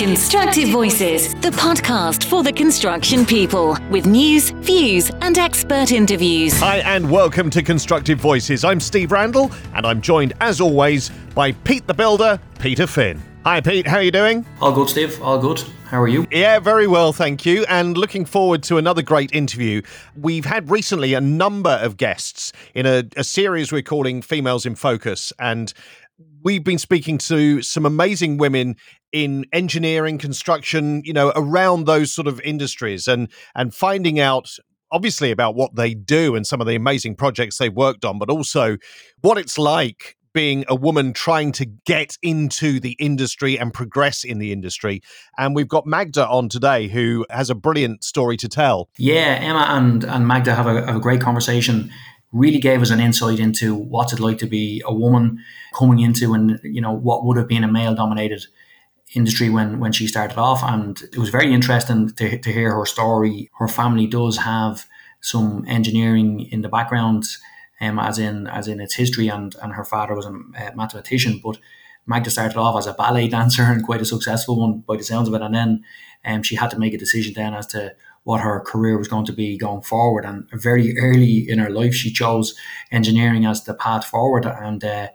Constructive Voices, the podcast for the construction people, with news, views, and expert interviews. Hi, and welcome to Constructive Voices. I'm Steve Randall, and I'm joined, as always, by Pete the Builder, Peter Finn. Hi, Pete. How are you doing? All good, Steve. All good. How are you? Yeah, very well, thank you. And looking forward to another great interview. We've had recently a number of guests in a, a series we're calling Females in Focus. And we've been speaking to some amazing women in engineering, construction, you know, around those sort of industries and and finding out obviously about what they do and some of the amazing projects they've worked on, but also what it's like being a woman trying to get into the industry and progress in the industry. And we've got Magda on today who has a brilliant story to tell. Yeah, Emma and, and Magda have a, have a great conversation really gave us an insight into what's it like to be a woman coming into and you know what would have been a male dominated industry when when she started off. And it was very interesting to, to hear her story. Her family does have some engineering in the background um, as in as in its history and and her father was a mathematician. But Magda started off as a ballet dancer and quite a successful one by the sounds of it. And then um, she had to make a decision then as to what her career was going to be going forward. And very early in her life, she chose engineering as the path forward. And, uh,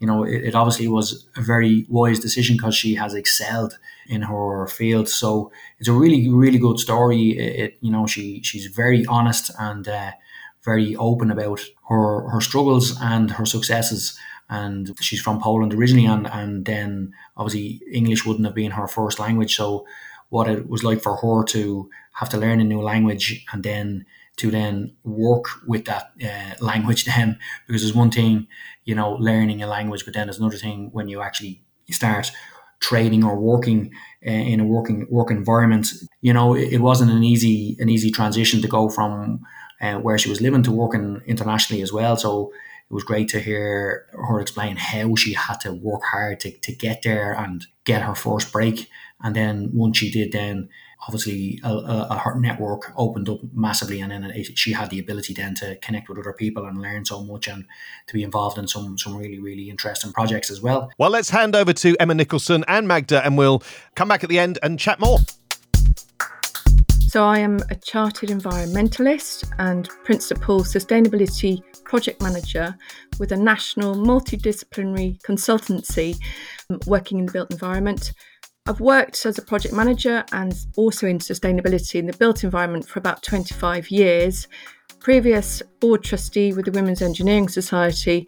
you know, it, it, obviously was a very wise decision because she has excelled in her field. So it's a really, really good story. It, it you know, she she's very honest and uh, very open about her her struggles and her successes. And she's from Poland originally, and and then obviously English wouldn't have been her first language. So what it was like for her to have to learn a new language and then to then work with that uh, language then. Because there's one thing you know learning a language but then there's another thing when you actually start trading or working uh, in a working work environment. You know it, it, wasn't an easy an easy transition to go from uh, where she was living to working internationally as well. So it was great to hear her explain how she had to work hard to, to get there and get her first break and then once she did then obviously a, a, her network opened up massively and then it, she had the ability then to connect with other people and learn so much and to be involved in some some really really interesting projects as well. Well let's hand over to emma nicholson and magda and we'll come back at the end and chat more. So I am a chartered environmentalist and principal sustainability project manager with a national multidisciplinary consultancy um, working in the built environment I've worked as a project manager and also in sustainability in the built environment for about 25 years. Previous board trustee with the Women's Engineering Society.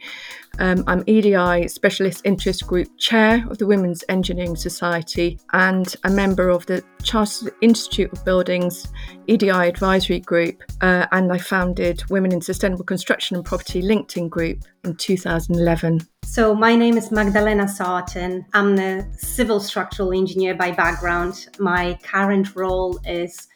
Um, I'm EDI Specialist Interest Group Chair of the Women's Engineering Society and a member of the Chartered Institute of Buildings EDI Advisory Group. Uh, and I founded Women in Sustainable Construction and Property LinkedIn Group in 2011. So, my name is Magdalena Sartin. I'm a civil structural engineer by background. My current role is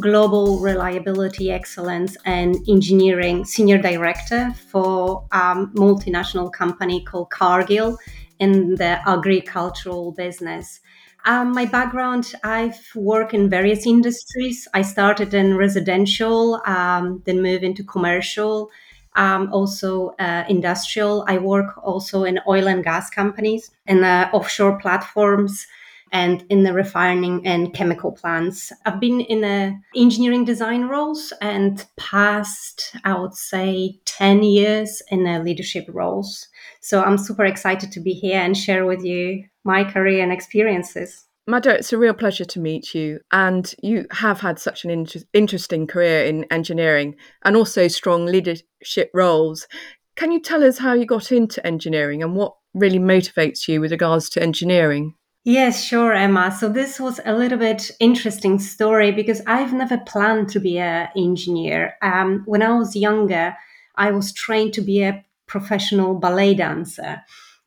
Global Reliability Excellence and Engineering Senior Director for a multinational company called Cargill in the agricultural business. Um, my background, I've worked in various industries. I started in residential, um, then moved into commercial, um, also uh, industrial. I work also in oil and gas companies and uh, offshore platforms and in the refining and chemical plants. I've been in a engineering design roles and past, I would say, 10 years in leadership roles. So I'm super excited to be here and share with you my career and experiences. Magda, it's a real pleasure to meet you. And you have had such an inter- interesting career in engineering and also strong leadership roles. Can you tell us how you got into engineering and what really motivates you with regards to engineering? Yes, sure, Emma. So this was a little bit interesting story because I've never planned to be an engineer. Um, when I was younger, I was trained to be a professional ballet dancer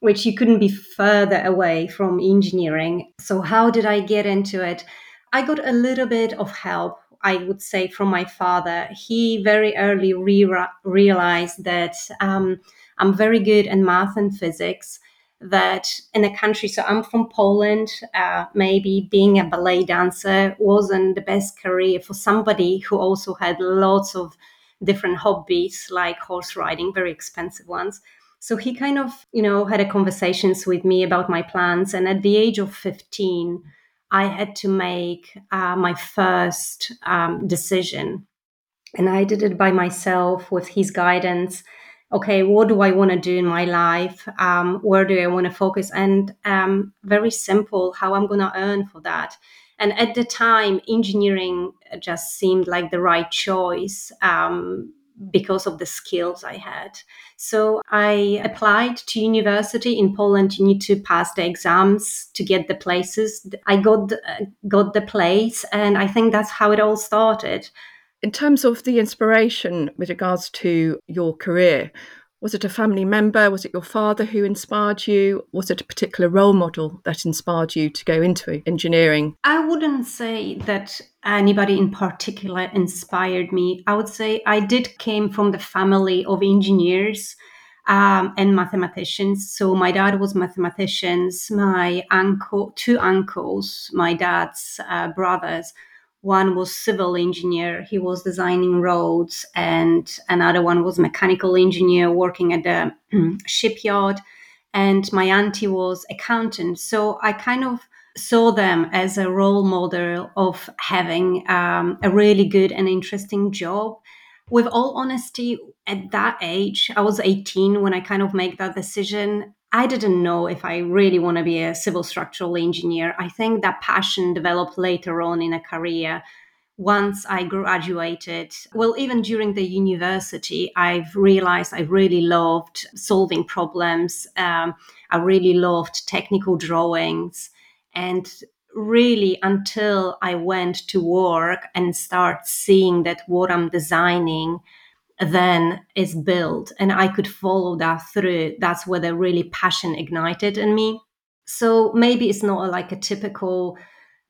which you couldn't be further away from engineering. So, how did I get into it? I got a little bit of help, I would say, from my father. He very early re- realized that um, I'm very good in math and physics. That in a country, so I'm from Poland, uh, maybe being a ballet dancer wasn't the best career for somebody who also had lots of different hobbies like horse riding, very expensive ones. So he kind of, you know, had a conversations with me about my plans. And at the age of 15, I had to make uh, my first um, decision. And I did it by myself with his guidance. Okay, what do I want to do in my life? Um, where do I want to focus? And um, very simple, how I'm going to earn for that. And at the time, engineering just seemed like the right choice um, because of the skills I had. So I applied to university in Poland. You need to pass the exams to get the places. I got got the place, and I think that's how it all started. In terms of the inspiration with regards to your career, was it a family member? Was it your father who inspired you? Was it a particular role model that inspired you to go into engineering? I wouldn't say that anybody in particular inspired me. I would say I did came from the family of engineers. Um, and mathematicians. So my dad was mathematicians. My uncle, two uncles, my dad's uh, brothers one was civil engineer he was designing roads and another one was mechanical engineer working at the shipyard. And my auntie was accountant so i kind of saw them as a role model of having um, a really good and interesting job. With all honesty at that age i was 18 when i kind of make that decision I didn't know if I really want to be a civil structural engineer. I think that passion developed later on in a career. Once I graduated, well, even during the university, I've realized I really loved solving problems. Um, I really loved technical drawings. And really, until I went to work and start seeing that what I'm designing then is built. And i could follow that through. That's where the really passion ignited in me. So maybe it's not like a typical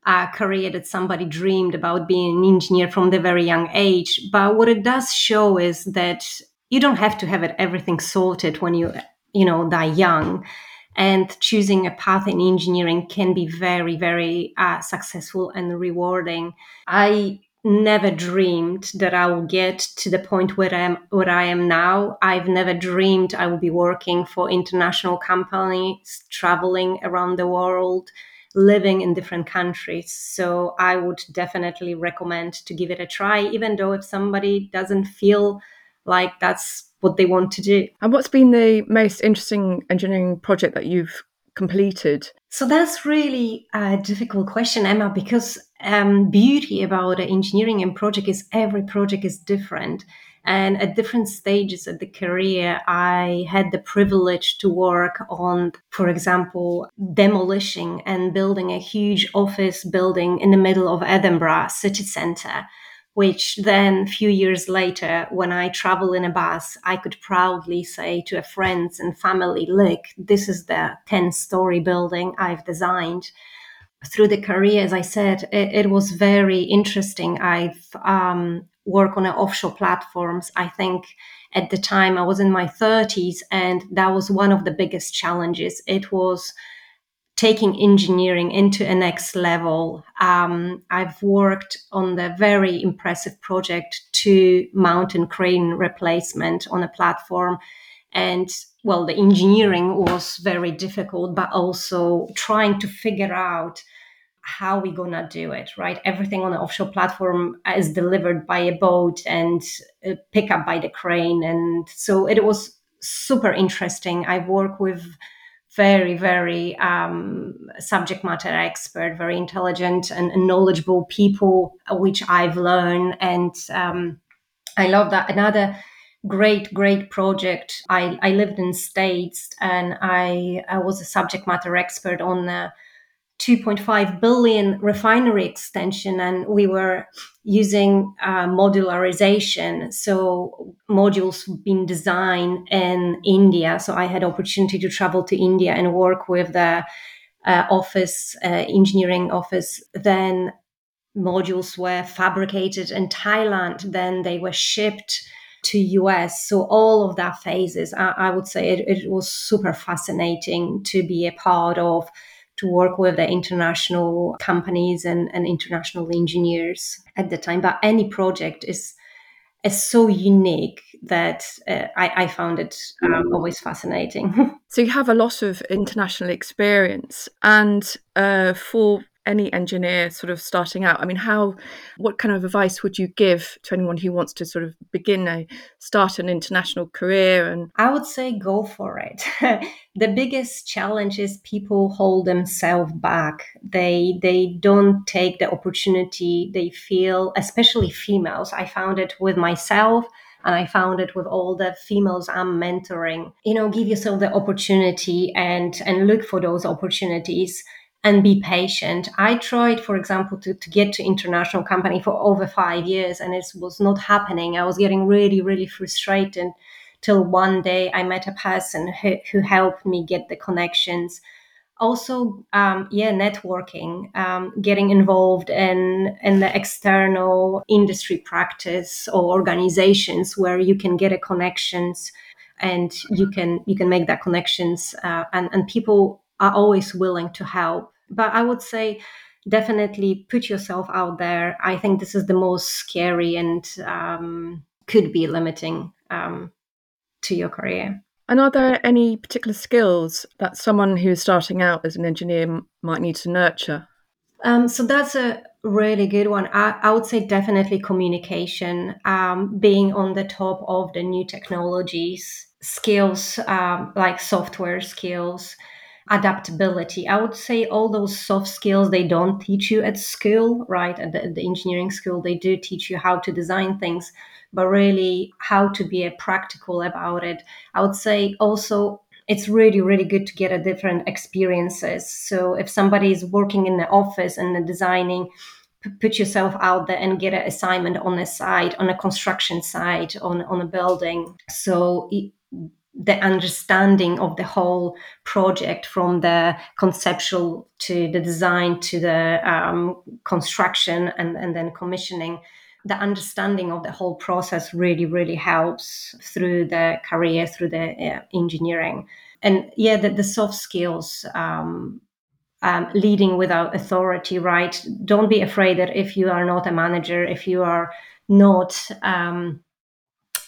uh, career that somebody dreamed about being an engineer from the very young age. But what it does show is that you don't have to have it everything sorted when you you know that young. And choosing a path in engineering can be very very uh, successful and rewarding. I never dreamed that I will get to the point where I am where I am now. I've never dreamed I will be working for international companies, traveling around the world, living in different countries. So I would definitely recommend to give it a try, even though if somebody doesn't feel like that's what they want to do. And what's been the most interesting engineering project that you've completed? So that's really a difficult question, Emma, because um, beauty about engineering and project is every project is different. And at different stages of the career, I had the privilege to work on, for example, demolishing and building a huge office building in the middle of Edinburgh city centre which then a few years later when i travel in a bus i could proudly say to a friends and family look this is the 10 story building i've designed through the career as i said it, it was very interesting i've um, worked on offshore platforms i think at the time i was in my 30s and that was one of the biggest challenges it was taking engineering into a next level. Um, I've worked on the very impressive project to mountain crane replacement on a platform. And well, the engineering was very difficult, but also trying to figure out how we're gonna do it, right? Everything on the offshore platform is delivered by a boat and uh, pick up by the crane. And so it was super interesting. I work with very, very um, subject matter expert, very intelligent and, knowledgeable people, which I've learned. And um, I love that. Another great, great project. I, I lived in States and I, I was a subject matter expert on the 2.5 billion refinery extension and we were using uh, modularization. So modules being designed in india. So i had opportunity to travel to india and work with the uh, office uh, engineering office. Then modules were fabricated in thailand. Then they were shipped to us so all of that phases i, I would say it, it was super fascinating to be a part of to work with the international companies and, and international engineers at the time. But any project is is so unique that uh, I, I, found it um, always fascinating. so you have a lot of international experience, and uh, for any engineer sort of starting out? I mean, how, what kind of advice would you give to anyone who wants to sort of begin a start an international career? And I would say go for it. the biggest challenge is people hold themselves back. They they don't take the opportunity. They feel, especially females. I found it with myself and I found it with all the females I'm mentoring. You know, give yourself the opportunity and and look for those opportunities and be patient. I tried, for example, to, to get to international company for over five years and it was not happening. I was getting really, really frustrated till one day I met a person who, who helped me get the connections. Also, um, yeah, networking, um, getting involved in in the external industry practice or organizations where you can get a connections and you can you can make that connections uh, and and people are always willing to help but I would say definitely put yourself out there. I think this is the most scary and um, could be limiting um, to your career. And are there any particular skills that someone who is starting out as an engineer might need to nurture? Um, so that's a really good one. I, I would say definitely communication, um, being on the top of the new technologies, skills um, like software skills, adaptability. I would say all those soft skills they don't teach you at school, right? At the, the, engineering school, they do teach you how to design things, but really how to be practical about it. I would say also it's really really good to get a different experiences. So if somebody is working in the office and designing put yourself out there and get an assignment on a site on a construction site on, on a building so the understanding of the whole project from the conceptual to the design to the um, construction and, and then commissioning. The understanding of the whole process really really helps through the career through the uh, engineering. And yeah the, the soft skills um, um, leading without authority right? Don't be afraid that if you are not a manager if you are not um,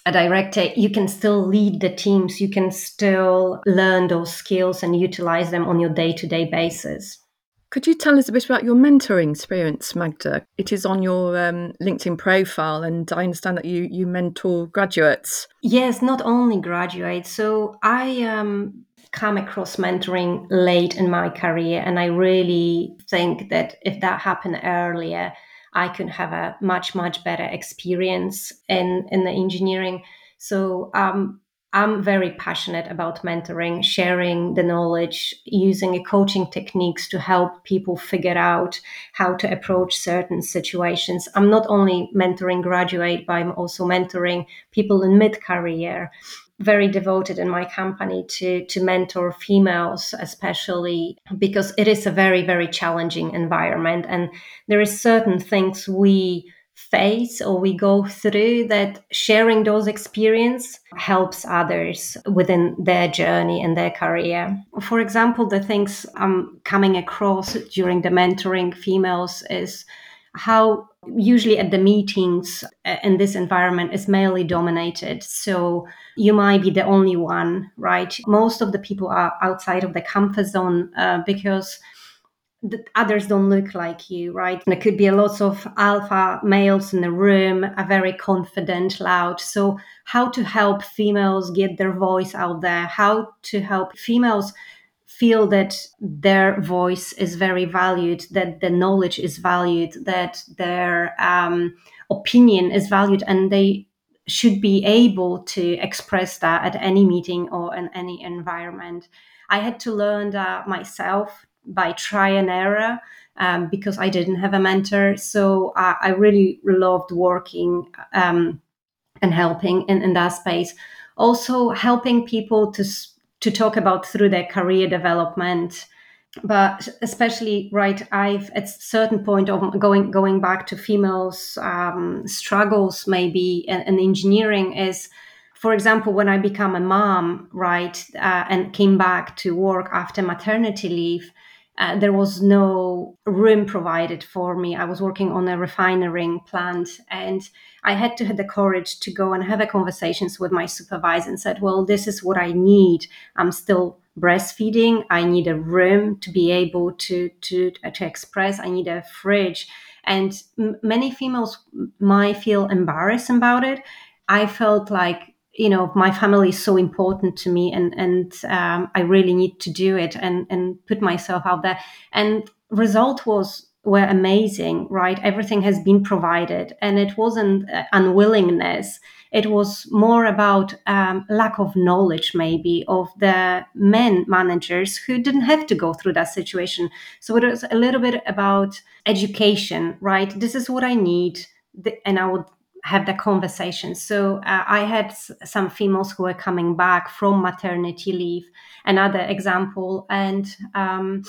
a director, you can still lead the teams, you can still learn those skills and utilize them on your day to day basis. Could you tell us a bit about your mentoring experience, Magda? It is on your um, LinkedIn profile, and I understand that you you mentor graduates. Yes, not only graduates. So I um, come across mentoring late in my career, and I really think that if that happened earlier, I could have a much much better experience in in the engineering. So um, I'm very passionate about mentoring, sharing the knowledge, using a coaching techniques to help people figure out how to approach certain situations. I'm not only mentoring graduate, but I'm also mentoring people in mid career very devoted in my company to to mentor females especially because it is a very very challenging environment. And there is certain things we face or we go through that sharing those experience helps others within their journey and their career. For example the things i'm coming across during the mentoring females is how usually at the meetings uh, in this environment is male dominated. So you might be the only one right? Most of the people are outside of the comfort zone uh, because the others don't look like you right? There could be a lot of alpha males in the room are very confident loud. So how to help females get their voice out there? How to help females feel that their voice is very valued, that the knowledge is valued, that their um, opinion is valued, and they should be able to express that at any meeting or in any environment. I had to learn that myself by try and error um, because I didn't have a mentor. So I, I really loved working um, and helping in, in that space. Also, helping people to to talk about through their career development. But especially right i've at certain point of going going back to females um, struggles maybe in, in, engineering is for example when i become a mom right uh, and came back to work after maternity leave uh, there was no room provided for me. I was working on a refining plant, and I had to have the courage to go and have a conversations with my supervisor and said, "Well, this is what I need. I'm still breastfeeding i need a room to be able to to to express i need a fridge and m- many females might feel embarrassed about it i felt like you know my family is so important to me and and um, i really need to do it and and put myself out there. And result was were amazing right? Everything has been provided and it wasn't unwillingness. It was more about um, lack of knowledge maybe of the men managers who didn't have to go through that situation. So it was a little bit about education right? This is what i need and i would have the conversation. So uh, I had s- some females who were coming back from maternity leave, another example, and um,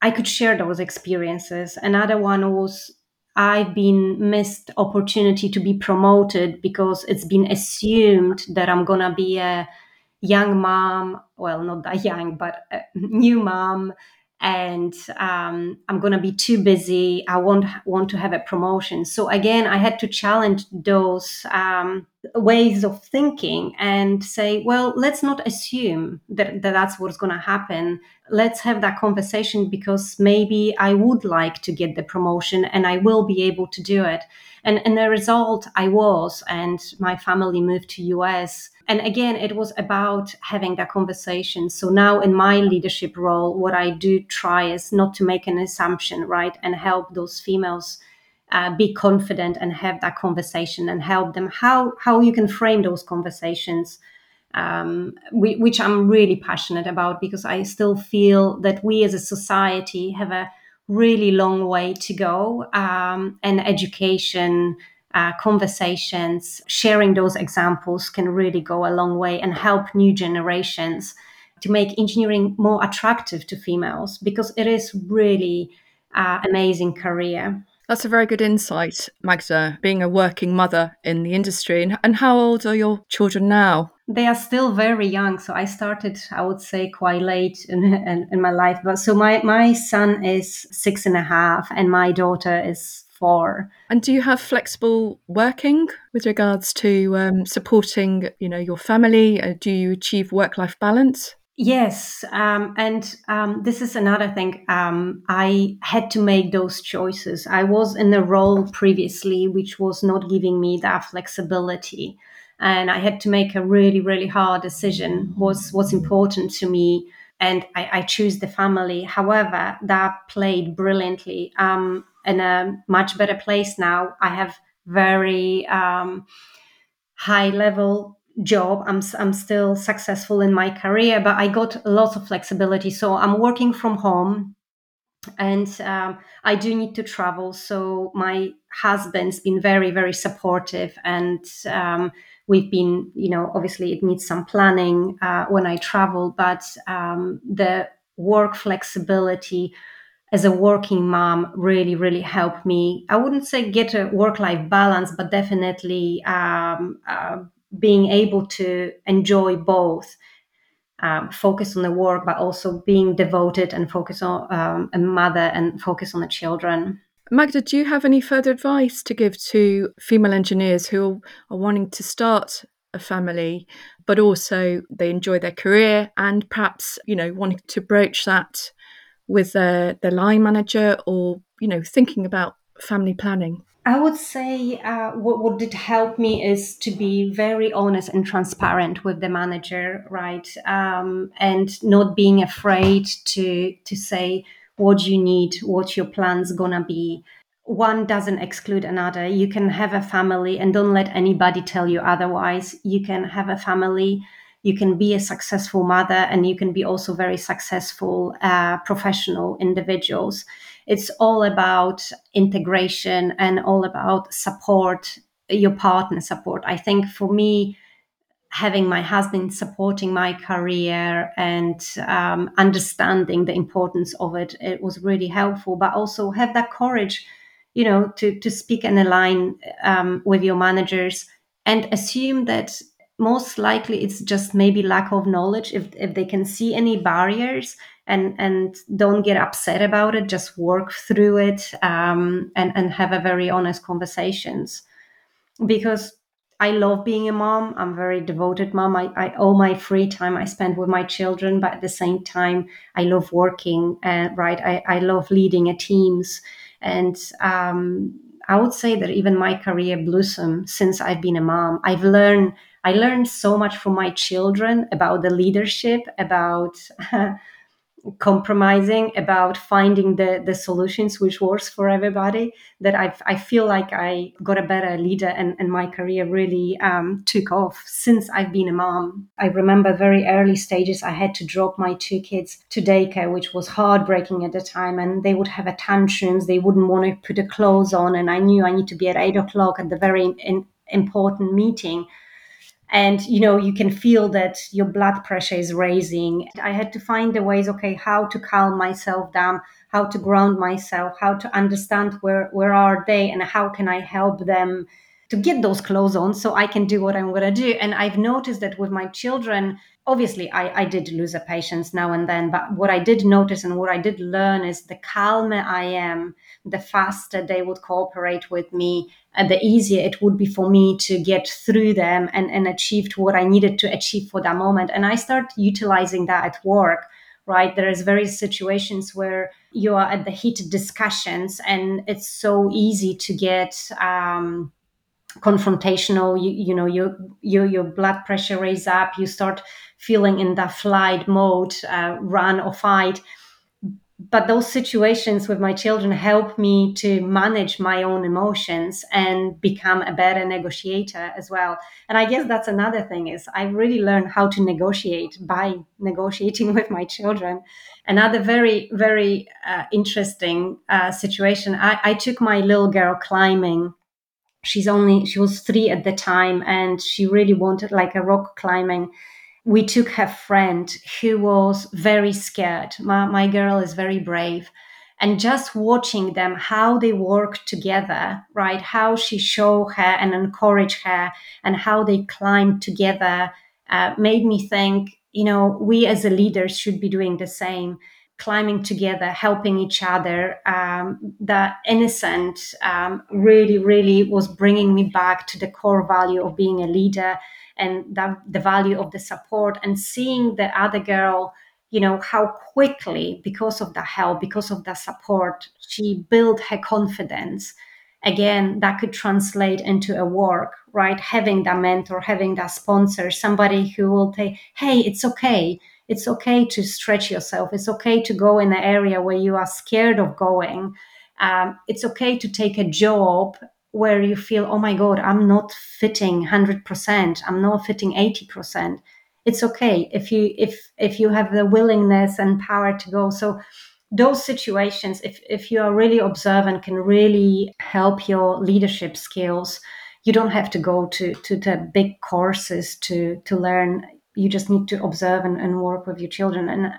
I could share those experiences. Another one was I've been missed opportunity to be promoted because it's been assumed that I'm gonna be a young mom. Well, not that young, but a new mom and um, I'm going to be too busy. I won't want to have a promotion. So again, I had to challenge those um, ways of thinking and say, well, let's not assume that, that that's what's going to happen. Let's have that conversation because maybe I would like to get the promotion and I will be able to do it. And, and the result, I was, and my family moved to US and again it was about having that conversation so now in my leadership role what i do try is not to make an assumption right and help those females uh, be confident and have that conversation and help them how how you can frame those conversations um, we, which i'm really passionate about because i still feel that we as a society have a really long way to go um, and education uh, conversations, sharing those examples can really go a long way and help new generations to make engineering more attractive to females because it is really uh, amazing career. That's a very good insight, Magda, being a working mother in the industry. And, how old are your children now? They are still very young. So I started, I would say, quite late in, in, in my life. But so my, my son is six and a half, and my daughter is four. And do you have flexible working with regards to um, supporting, you know, your family? Uh, do you achieve work-life balance? Yes, um, and um, this is another thing. Um, I had to make those choices. I was in a role previously which was not giving me that flexibility, and I had to make a really, really hard decision. Was what's important to me, and I, I choose the family. However, that played brilliantly. Um, in a much better place now. I have very um, high level job. I'm I'm still successful in my career, but I got lots of flexibility. So I'm working from home, and um, I do need to travel. So my husband's been very very supportive, and um, we've been you know obviously it needs some planning uh, when I travel, but um, the work flexibility as a working mom really really helped me i wouldn't say get a work life balance but definitely um, uh, being able to enjoy both um, focus on the work but also being devoted and focus on um, a mother and focus on the children Magda, do you have any further advice to give to female engineers who are wanting to start a family, but also they enjoy their career and perhaps, you know, wanting to broach that with their, their line manager or, you know, thinking about family planning? I would say uh, what, what did help me is to be very honest and transparent with the manager, right? Um, and not being afraid to to say what you need, what your plan's gonna be. One doesn't exclude another. You can have a family and don't let anybody tell you otherwise. You can have a family you can be a successful mother and you can be also very successful uh, professional individuals it's all about integration and all about support your partner support. I think for me having my husband supporting my career and um, understanding the importance of it it was really helpful but also have that courage you know to to speak and align um, with your managers and assume that most likely it's just maybe lack of knowledge if, if they can see any barriers and and don't get upset about it just work through it um, and and have a very honest conversations because I love being a mom. I'm a very devoted mom. I, I all my free time I spend with my children, but at the same time, I love working. Uh, right, I, I love leading a teams, and um, I would say that even my career blossomed since I've been a mom. I've learned I learned so much from my children about the leadership, about compromising about finding the the solutions which works for everybody that i i feel like i got a better leader and, and my career really um, took off. Since i've been a mom i remember very early stages i had to drop my two kids to daycare which was heartbreaking at the time and they would have a tantrums they wouldn't want to put the clothes on and i knew i need to be at eight o'clock at the very in, important meeting and you know you can feel that your blood pressure is raising. I had to find the ways okay how to calm myself down how to ground myself how to understand where where are they and how can i help them to get those clothes on so i can do what i'm going to do. And i've noticed that with my children obviously I, I did lose a patience now and then but what i did notice and what i did learn is the calmer i am the faster they would cooperate with me and the easier it would be for me to get through them and, and achieve what i needed to achieve for that moment. And i start utilizing that at work right? There is various situations where you are at the heated discussions and it's so easy to get um, confrontational. You, you know your, your your blood pressure raise up. You start feeling in that flight mode uh, run or fight but those situations with my children help me to manage my own emotions and become a better negotiator as well. And i guess that's another thing is i really learned how to negotiate by negotiating with my children. Another very very uh, interesting uh, situation I, I took my little girl climbing. She's only she was three at the time and she really wanted like a rock climbing we took her friend who was very scared. My, my girl is very brave. And just watching them how they work together right? How she show her and encourage her and how they climb together uh, made me think you know we as a leaders should be doing the same climbing together, helping each other. Um, the innocent um, really, really was bringing me back to the core value of being a leader and the, the value of the support and seeing the other girl you know how quickly because of the help because of the support she built her confidence. Again that could translate into a work right? Having that mentor having that sponsor somebody who will say hey it's okay. It's okay to stretch yourself. It's okay to go in an area where you are scared of going. Um, it's okay to take a job where you feel oh my god i'm not fitting 100% i'm not fitting 80% it's okay if you if if you have the willingness and power to go. So those situations if if you are really observant can really help your leadership skills. You don't have to go to to the big courses to to learn. You just need to observe and, and work with your children. And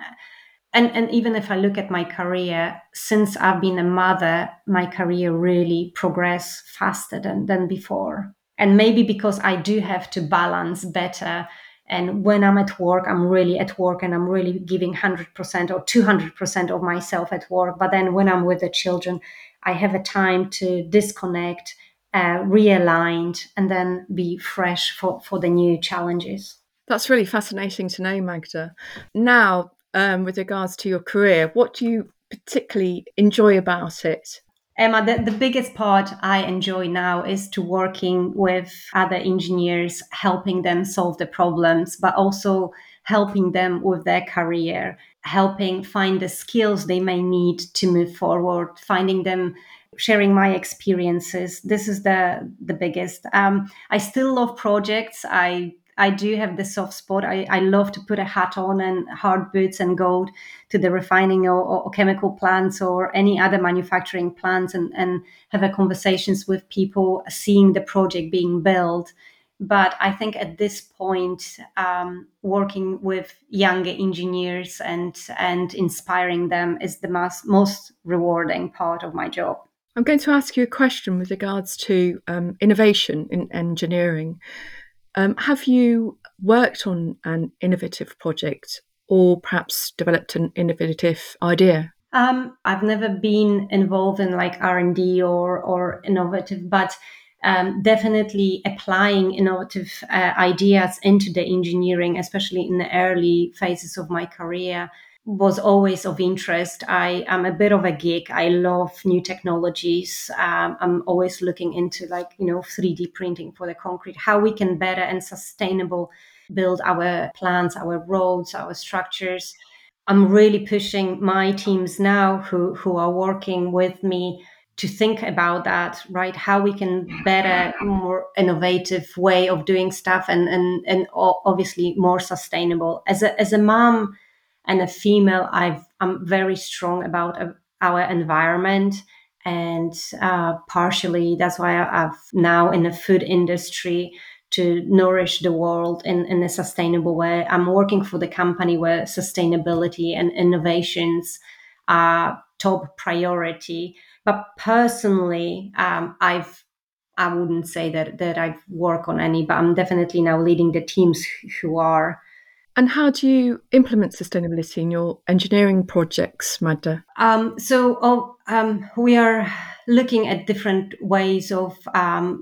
and and even if i look at my career since i've been a mother my career really progressed faster than than before. And maybe because i do have to balance better. And when i'm at work i'm really at work and i'm really giving 100% or 200% of myself at work. But then when i'm with the children i have a time to disconnect uh, realigned and then be fresh for for the new challenges. That's really fascinating to know, Magda. Now, um, with regards to your career, what do you particularly enjoy about it? Emma, the, the biggest part I enjoy now is to working with other engineers, helping them solve the problems, but also helping them with their career, helping find the skills they may need to move forward, finding them sharing my experiences. This is the the biggest. Um, i still love projects. I I do have the soft spot. I, I love to put a hat on and hard boots and go to the refining or, or chemical plants or any other manufacturing plants and, and have a conversations with people, seeing the project being built. But I think at this point, um, working with younger engineers and and inspiring them is the most most rewarding part of my job. I'm going to ask you a question with regards to um, innovation in engineering. Um, have you worked on an innovative project or perhaps developed an innovative idea? Um, I've never been involved in like R and D or or innovative, but um, definitely applying innovative uh, ideas into the engineering, especially in the early phases of my career, was always of interest. I am a bit of a geek. I love new technologies. Um, I'm always looking into like you know 3D printing for the concrete, how we can better and sustainable build our plants, our roads, our structures. I'm really pushing my teams now who who are working with me to think about that, right? How we can better, more innovative way of doing stuff, and and and obviously more sustainable. As a as a mom and a female, I've I'm very strong about uh, our environment, and uh, partially that's why I've now in the food industry to nourish the world in, in a sustainable way. I'm working for the company where sustainability and innovations are top priority but personally, um, I've I wouldn't say that that I've worked on any, but I'm definitely now leading the teams who are. And how do you implement sustainability in your engineering projects, Magda? Um, so oh, um, we are looking at different ways of um,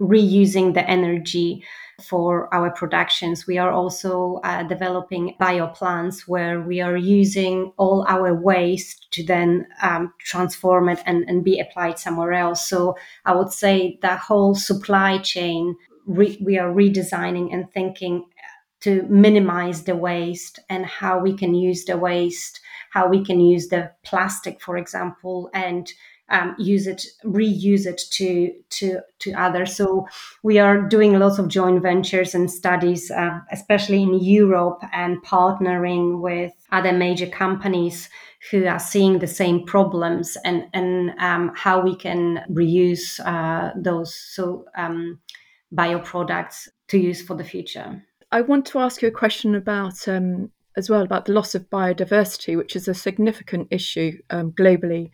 reusing the energy for our productions. We are also uh, developing bioplants where we are using all our waste to then um, transform it and, and be applied somewhere else. So I would say the whole supply chain, we are redesigning and thinking to minimize the waste and how we can use the waste, how we can use the plastic, for example, and um, use it, reuse it to to to others. So we are doing lots of joint ventures and studies, uh, especially in Europe, and partnering with other major companies who are seeing the same problems and and um, how we can reuse uh, those so um, bioproducts to use for the future. I want to ask you a question about um, as well about the loss of biodiversity, which is a significant issue um, globally.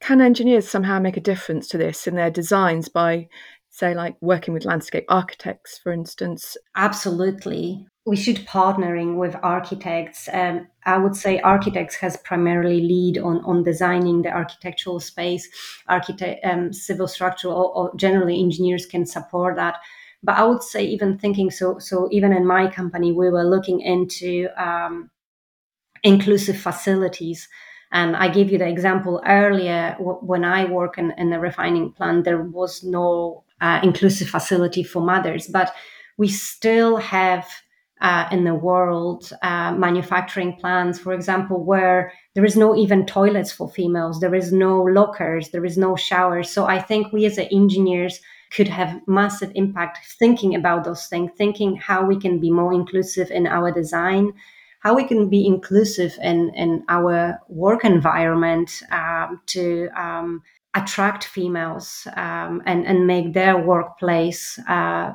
Can engineers somehow make a difference to this in their designs by, say, like working with landscape architects, for instance? Absolutely. We should partnering with architects. Um, I would say architects has primarily lead on, on designing the architectural space. Architect, um, civil structural, or, or generally engineers can support that but I would say even thinking so. So even in my company, we were looking into um, inclusive facilities. And I gave you the example earlier. W- when I work in, in the refining plant, there was no uh, inclusive facility for mothers, but we still have uh, in the world uh, manufacturing plants, for example, where there is no even toilets for females, there is no lockers, there is no showers. So I think we as engineers could have massive impact thinking about those things thinking how we can be more inclusive in our design how we can be inclusive in, in our work environment um, to um, attract females um, and, and make their workplace uh,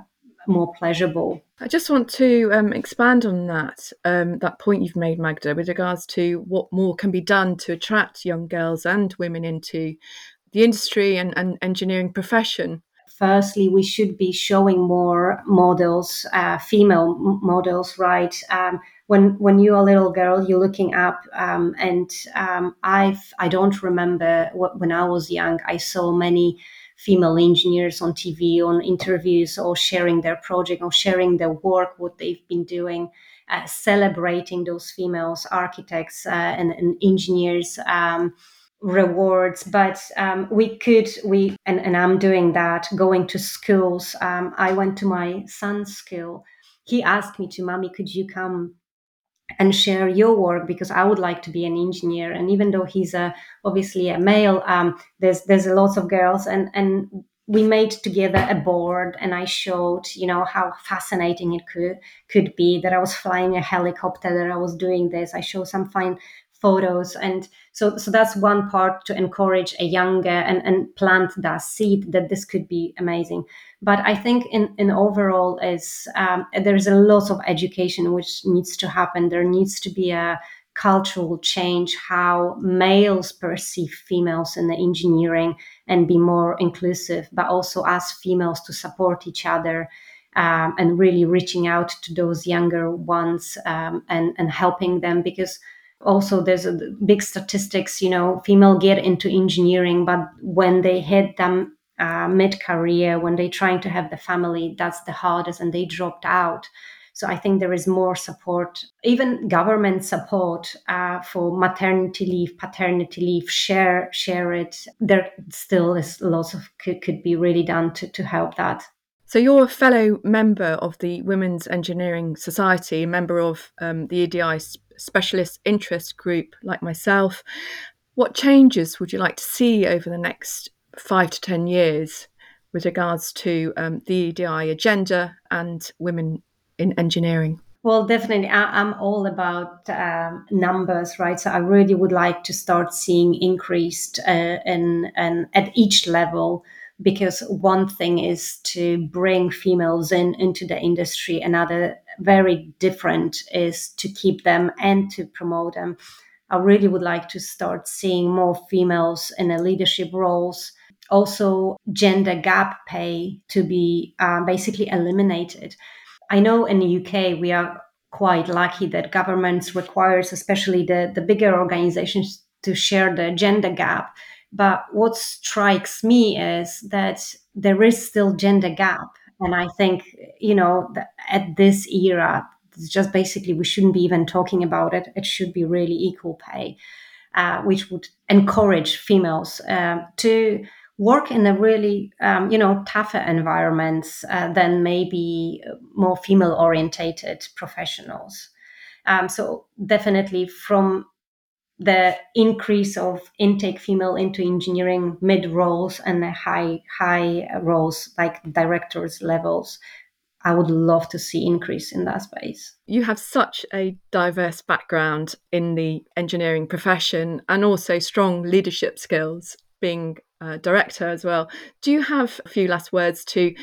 more pleasurable. I just want to um, expand on that um, that point you've made, Magda, with regards to what more can be done to attract young girls and women into the industry and, and engineering profession firstly, we should be showing more models, uh, female models, right? Um, when when you're a little girl, you're looking up, um, and um, I've I don't remember what, when I was young. I saw many female engineers on TV, on interviews, or sharing their project or sharing their work, what they've been doing. Uh, celebrating those females architects uh, and, and, engineers um, rewards but um, we could we and, and i'm doing that going to schools. Um, i went to my son's school. He asked me to mommy could you come and share your work? Because i would like to be an engineer and even though he's a obviously a male um, there's there's a lots of girls and and we made together a board and i showed you know how fascinating it could could be that i was flying a helicopter that i was doing this. I showed some fine photos. And so so that's one part to encourage a younger and, and plant that seed that this could be amazing. But i think in in overall is um, there's a lot of education which needs to happen. There needs to be a cultural change how males perceive females in the engineering and be more inclusive but also as females to support each other um, and really reaching out to those younger ones um, and and helping them because also there's a big statistics you know female get into engineering but when they hit them uh, mid career when they're trying to have the family, that's the hardest, and they dropped out. So I think there is more support, even government support uh, for maternity leave, paternity leave, share share it. There still is lots of could, could be really done to, to help that. So you're a fellow member of the Women's Engineering Society, a member of um, the EDI Specialist Interest Group, like myself. What changes would you like to see over the next five to ten years with regards to um, the EDI agenda and women in engineering? Well, definitely. I, am all about um, numbers, right? So I really would like to start seeing increased uh, in, in at each level because one thing is to bring females in into the industry. Another very different is to keep them and to promote them. I really would like to start seeing more females in the leadership roles. Also gender gap pay to be uh, basically eliminated. I know in the UK we are quite lucky that governments requires, especially the, the bigger organizations, to share the gender gap. But what strikes me is that there is still gender gap. And I think, you know, at this era, it's just basically we shouldn't be even talking about it. It should be really equal pay, uh, which would encourage females uh, to work in a really um, you know tougher environments uh, than maybe more female orientated professionals um, so definitely from the increase of intake female into engineering mid roles and the high high roles like directors levels I would love to see increase in that space. You have such a diverse background in the engineering profession and also strong leadership skills being a director as well. Do you have a few last words to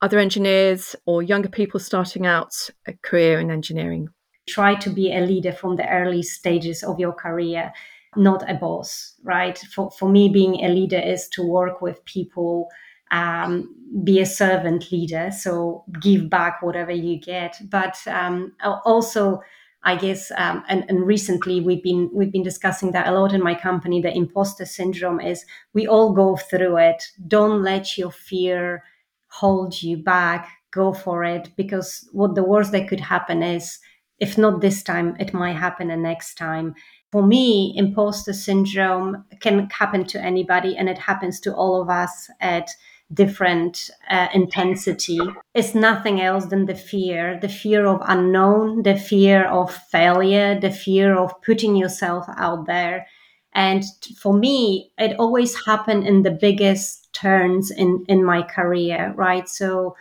other engineers or younger people starting out a career in engineering? Try to be a leader from the early stages of your career, not a boss, right? For, for me, being a leader is to work with people, um, be a servant leader, so give back whatever you get, but um, also I guess, um, and, and recently we've been we've been discussing that a lot in my company. The imposter syndrome is we all go through it. Don't let your fear hold you back. Go for it because what the worst that could happen is, if not this time, it might happen the next time. For me, imposter syndrome can happen to anybody, and it happens to all of us at different uh, intensity. Is nothing else than the fear the fear of unknown the fear of failure the fear of putting yourself out there. And for me it always happened in the biggest turns in in my career right? So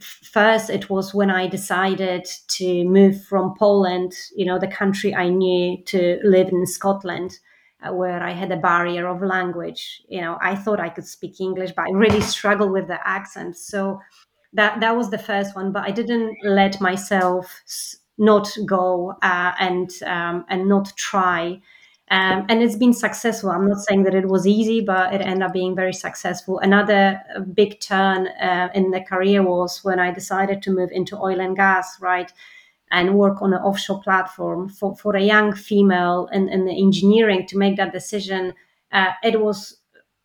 first it was when i decided to move from poland you know the country i knew to live in scotland uh, where I had a barrier of language. You know, I thought I could speak English, but I really struggled with the accent. So that that was the first one. But I didn't let myself not go uh, and um, and not try. Um, and it's been successful. I'm not saying that it was easy, but it ended up being very successful. Another uh, big turn uh, in the career was when I decided to move into oil and gas. Right, and work on an offshore platform for, for a young female in, in the engineering to make that decision uh, it was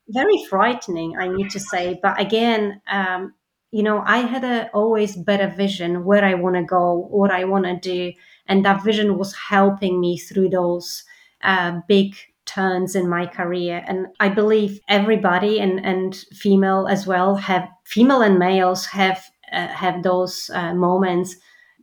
very frightening i need to say but again um, you know i had a always better vision where i want to go what i want to do and that vision was helping me through those uh, big turns in my career. And i believe everybody and, and female as well have female and males have uh, have those uh, moments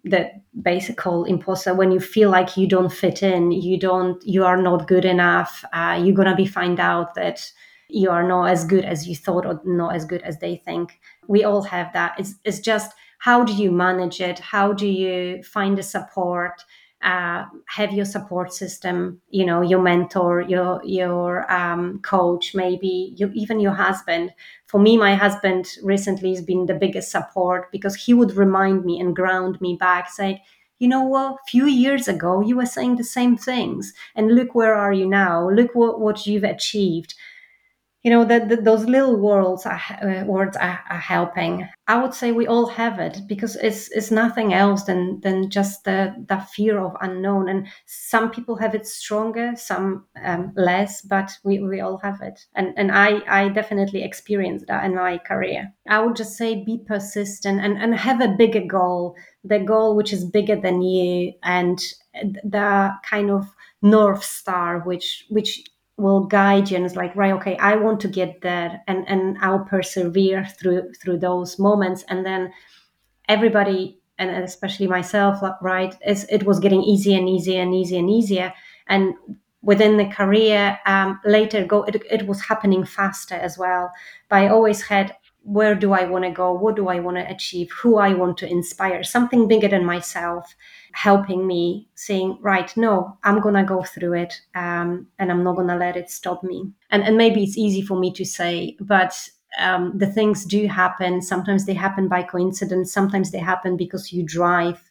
that basic whole imposter. When you feel like you don't fit in you don't you are not good enough uh, you're gonna be find out that you are not as good as you thought or not as good as they think. We all have that. It's, it's just how do you manage it? How do you find the support uh, have your support system you know your mentor your your um, coach maybe you, even your husband. For me my husband recently has been the biggest support because he would remind me and ground me back saying you know what? A few years ago you were saying the same things. And look where are you now. Look what, what you've achieved you know that those little words are, uh, words are, are, helping. I would say we all have it because it's it's nothing else than than just the the fear of unknown. And some people have it stronger some um, less but we, we all have it. And and i i definitely experienced that in my career. I would just say be persistent and and have a bigger goal the goal which is bigger than you and the kind of north star which which will guide you and it's like right okay i want to get there and and i'll persevere through through those moments. And then everybody and especially myself right it was getting easier and easier and easier and easier. And within the career um, later go it, it was happening faster as well. But i always had where do i want to go? What do i want to achieve? Who i want to inspire? Something bigger than myself helping me saying right no i'm gonna go through it um, and i'm not gonna let it stop me. And and maybe it's easy for me to say but um, the things do happen. Sometimes they happen by coincidence. Sometimes they happen because you drive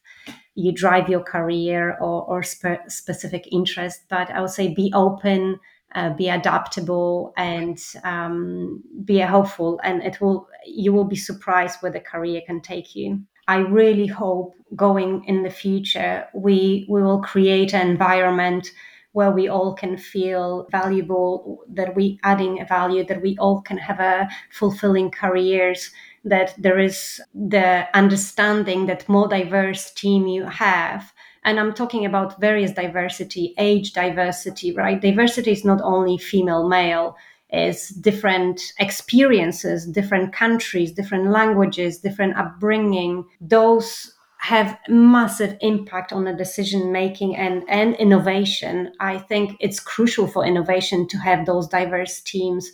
you drive your career or, or spe- specific interest. But i would say be open uh, be adaptable and um, be hopeful and it will you will be surprised where the career can take you I really hope going in the future we we will create an environment where we all can feel valuable, that we adding a value, that we all can have a fulfilling careers, that there is the understanding that more diverse team you have. And I'm talking about various diversity, age diversity, right? Diversity is not only female, male is different experiences, different countries, different languages, different upbringing. Those have massive impact on the decision making and, and innovation. I think it's crucial for innovation to have those diverse teams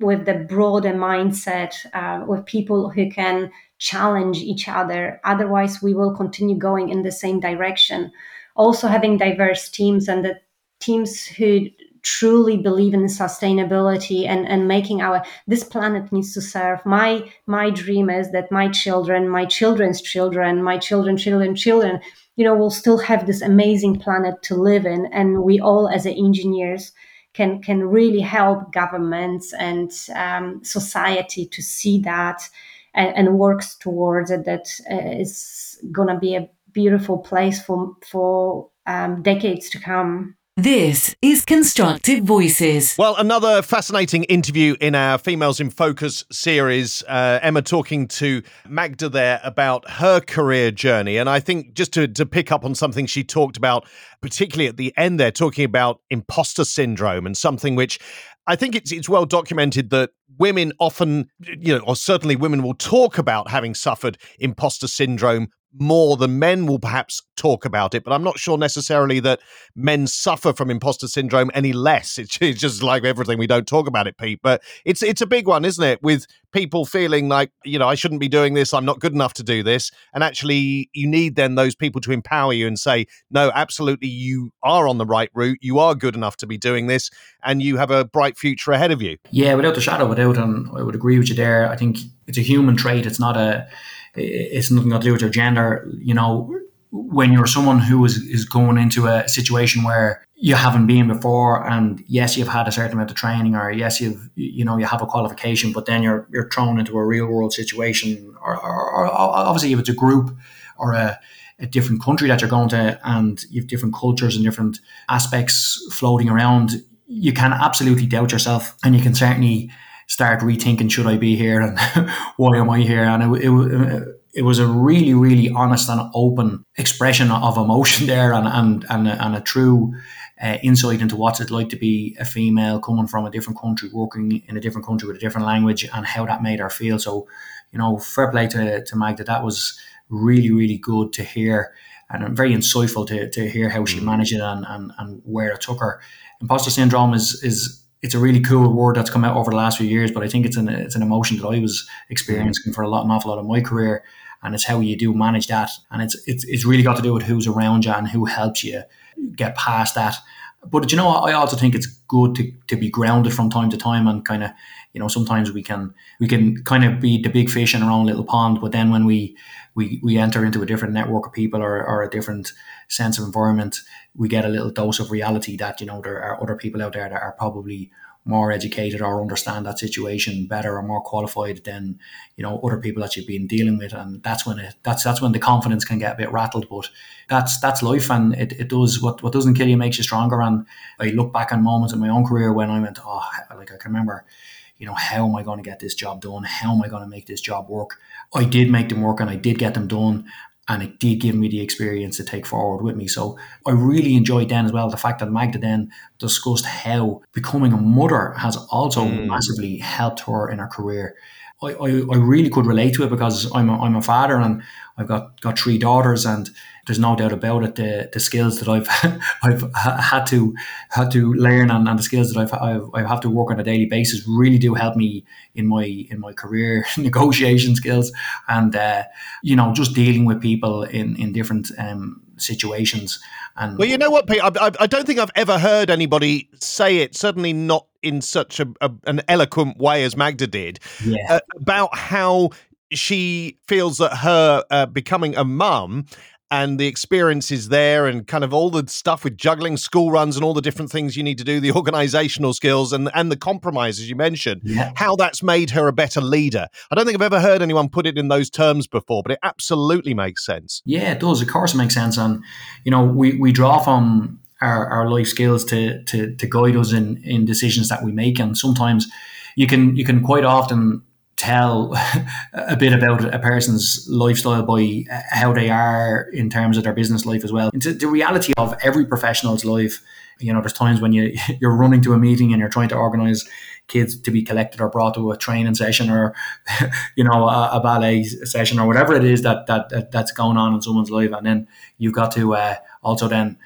with the broader mindset, uh, with people who can challenge each other. Otherwise, we will continue going in the same direction. Also, having diverse teams and the teams who truly believe in sustainability and, and making our this planet needs to serve my my dream is that my children my children's children my children children children you know will still have this amazing planet to live in. And we all as engineers can can really help governments and um, society to see that and, and works towards it that uh, is to be a beautiful place for for um, decades to come this is Constructive Voices. Well, another fascinating interview in our Females in Focus series. Uh, Emma talking to Magda there about her career journey. And I think just to, to pick up on something she talked about, particularly at the end there, talking about imposter syndrome and something which I think it's it's well documented that women often, you know, or certainly women will talk about having suffered imposter syndrome more than men will perhaps talk about it, but I'm not sure necessarily that men suffer from imposter syndrome any less. It's, it's, just like everything we don't talk about it, Pete. But it's it's a big one, isn't it? With people feeling like you know I shouldn't be doing this, I'm not good enough to do this, and actually you need then those people to empower you and say, no, absolutely, you are on the right route. You are good enough to be doing this, and you have a bright future ahead of you. Yeah, without the shadow of a doubt, and I would agree with you there. I think it's a human trait. It's not a it's nothing to do with your gender. You know, when you're someone who is, is going into a situation where you haven't been before and yes you've had a certain amount of training or yes you've you know you have a qualification but then you're you're thrown into a real world situation or, or, or obviously if it's a group or a, a different country that you're going to and you have different cultures and different aspects floating around you can absolutely doubt yourself and you can certainly start rethinking should I be here and why am I here? And it, it, it was a really, really honest and open expression of emotion there and, and, and, a, and a true uh, insight into what's it like to be a female coming from a different country, working in a different country with a different language and how that made her feel. So, you know, fair play to, to Magda. That was really, really good to hear and very insightful to, to hear how she mm. managed it and, and, and where it took her. Imposter syndrome is, is it's a really cool word that's come out over the last few years, but I think it's an it's an emotion that I was experiencing mm. for a lot, an awful lot of my career, and it's how you do manage that, and it's it's it's really got to do with who's around you and who helps you get past that. But you know, I also think it's good to, to be grounded from time to time and kind of, you know, sometimes we can we can kind of be the big fish in our own little pond, but then when we we, we enter into a different network of people or, or a different sense of environment, we get a little dose of reality that, you know, there are other people out there that are probably more educated or understand that situation better or more qualified than you know other people that you've been dealing with. And that's when it that's that's when the confidence can get a bit rattled. But that's that's life and it, it does what what doesn't kill you makes you stronger. And I look back on moments in my own career when I went oh like I can remember you know how am I going to get this job done? How am I going to make this job work? I did make them work and I did get them done and it did give me the experience to take forward with me. So I really enjoyed then as well the fact that Magda then discussed how becoming a mother has also mm. massively helped her in her career. I, I, I, really could relate to it because I'm a, I'm a father and I've got, got three daughters and there's no doubt about it. The, the skills that I've I've had to had to learn and, and the skills that I've, I've I have to work on a daily basis really do help me in my in my career negotiation skills and uh, you know just dealing with people in in different um, situations. And well, you know what, Pete, I, I, don't think I've ever heard anybody say it. Certainly not in such a, a an eloquent way as Magda did yeah. uh, about how she feels that her uh, becoming a mum and the experiences there and kind of all the stuff with juggling school runs and all the different things you need to do the organizational skills and and the compromises you mentioned yeah. how that's made her a better leader. I don't think i've ever heard anyone put it in those terms before but it absolutely makes sense. Yeah it does. Of course it makes sense. And you know we we draw from our, our life skills to, to to guide us in in decisions that we make. And sometimes you can you can quite often tell a bit about a person's lifestyle by how they are in terms of their business life as well. It's the reality of every professional's life. You know, there's times when you you're running to a meeting and you're trying to organize kids to be collected or brought to a training session or you know a, a ballet session or whatever it is that, that, that that's going on in someone's life, and then you've got to uh, also then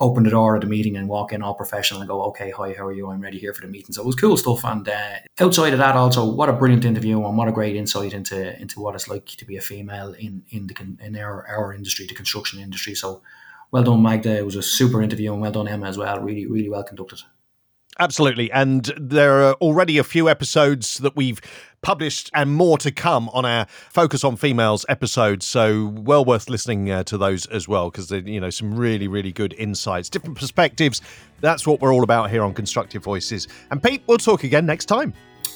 open the door at the meeting and walk in all professional and go, okay, hi, how are you? I'm ready here for the meeting. So it was cool stuff. And uh, outside of that, also, what a brilliant interview and what a great insight into into what it's like to be a female in in the in our our industry, the construction industry. So well done, Magda. It was a super interview and well done, Emma, as well. Really, really well conducted. Absolutely. And there are already a few episodes that we've published and more to come on our Focus on Females episodes. So well worth listening uh, to those as well because you know, some really, really good insights, different perspectives. That's what we're all about here on Constructive Voices. And Pete, we'll talk again next time.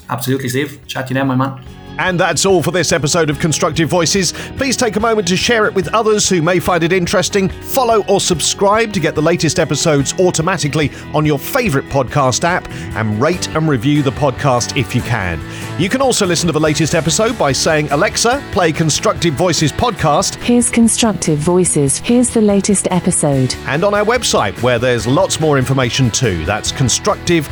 Absolutely, Steve. Chat to you then, my man. And that's all for this episode of Constructive Voices. Please take a moment to share it with others who may find it interesting. Follow or subscribe to get the latest episodes automatically on your favourite podcast app and rate and review the podcast if you can. You can also listen to the latest episode by saying, Alexa, play Constructive Voices podcast. Here's Constructive Voices. Here's the latest episode. And on our website, where there's lots more information too. That's constructive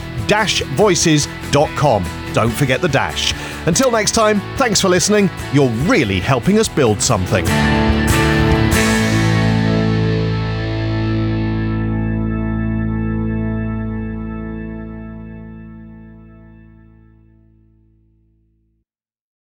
voices.com. Don't forget the dash. Until next time, thanks for listening. You're really helping us build something.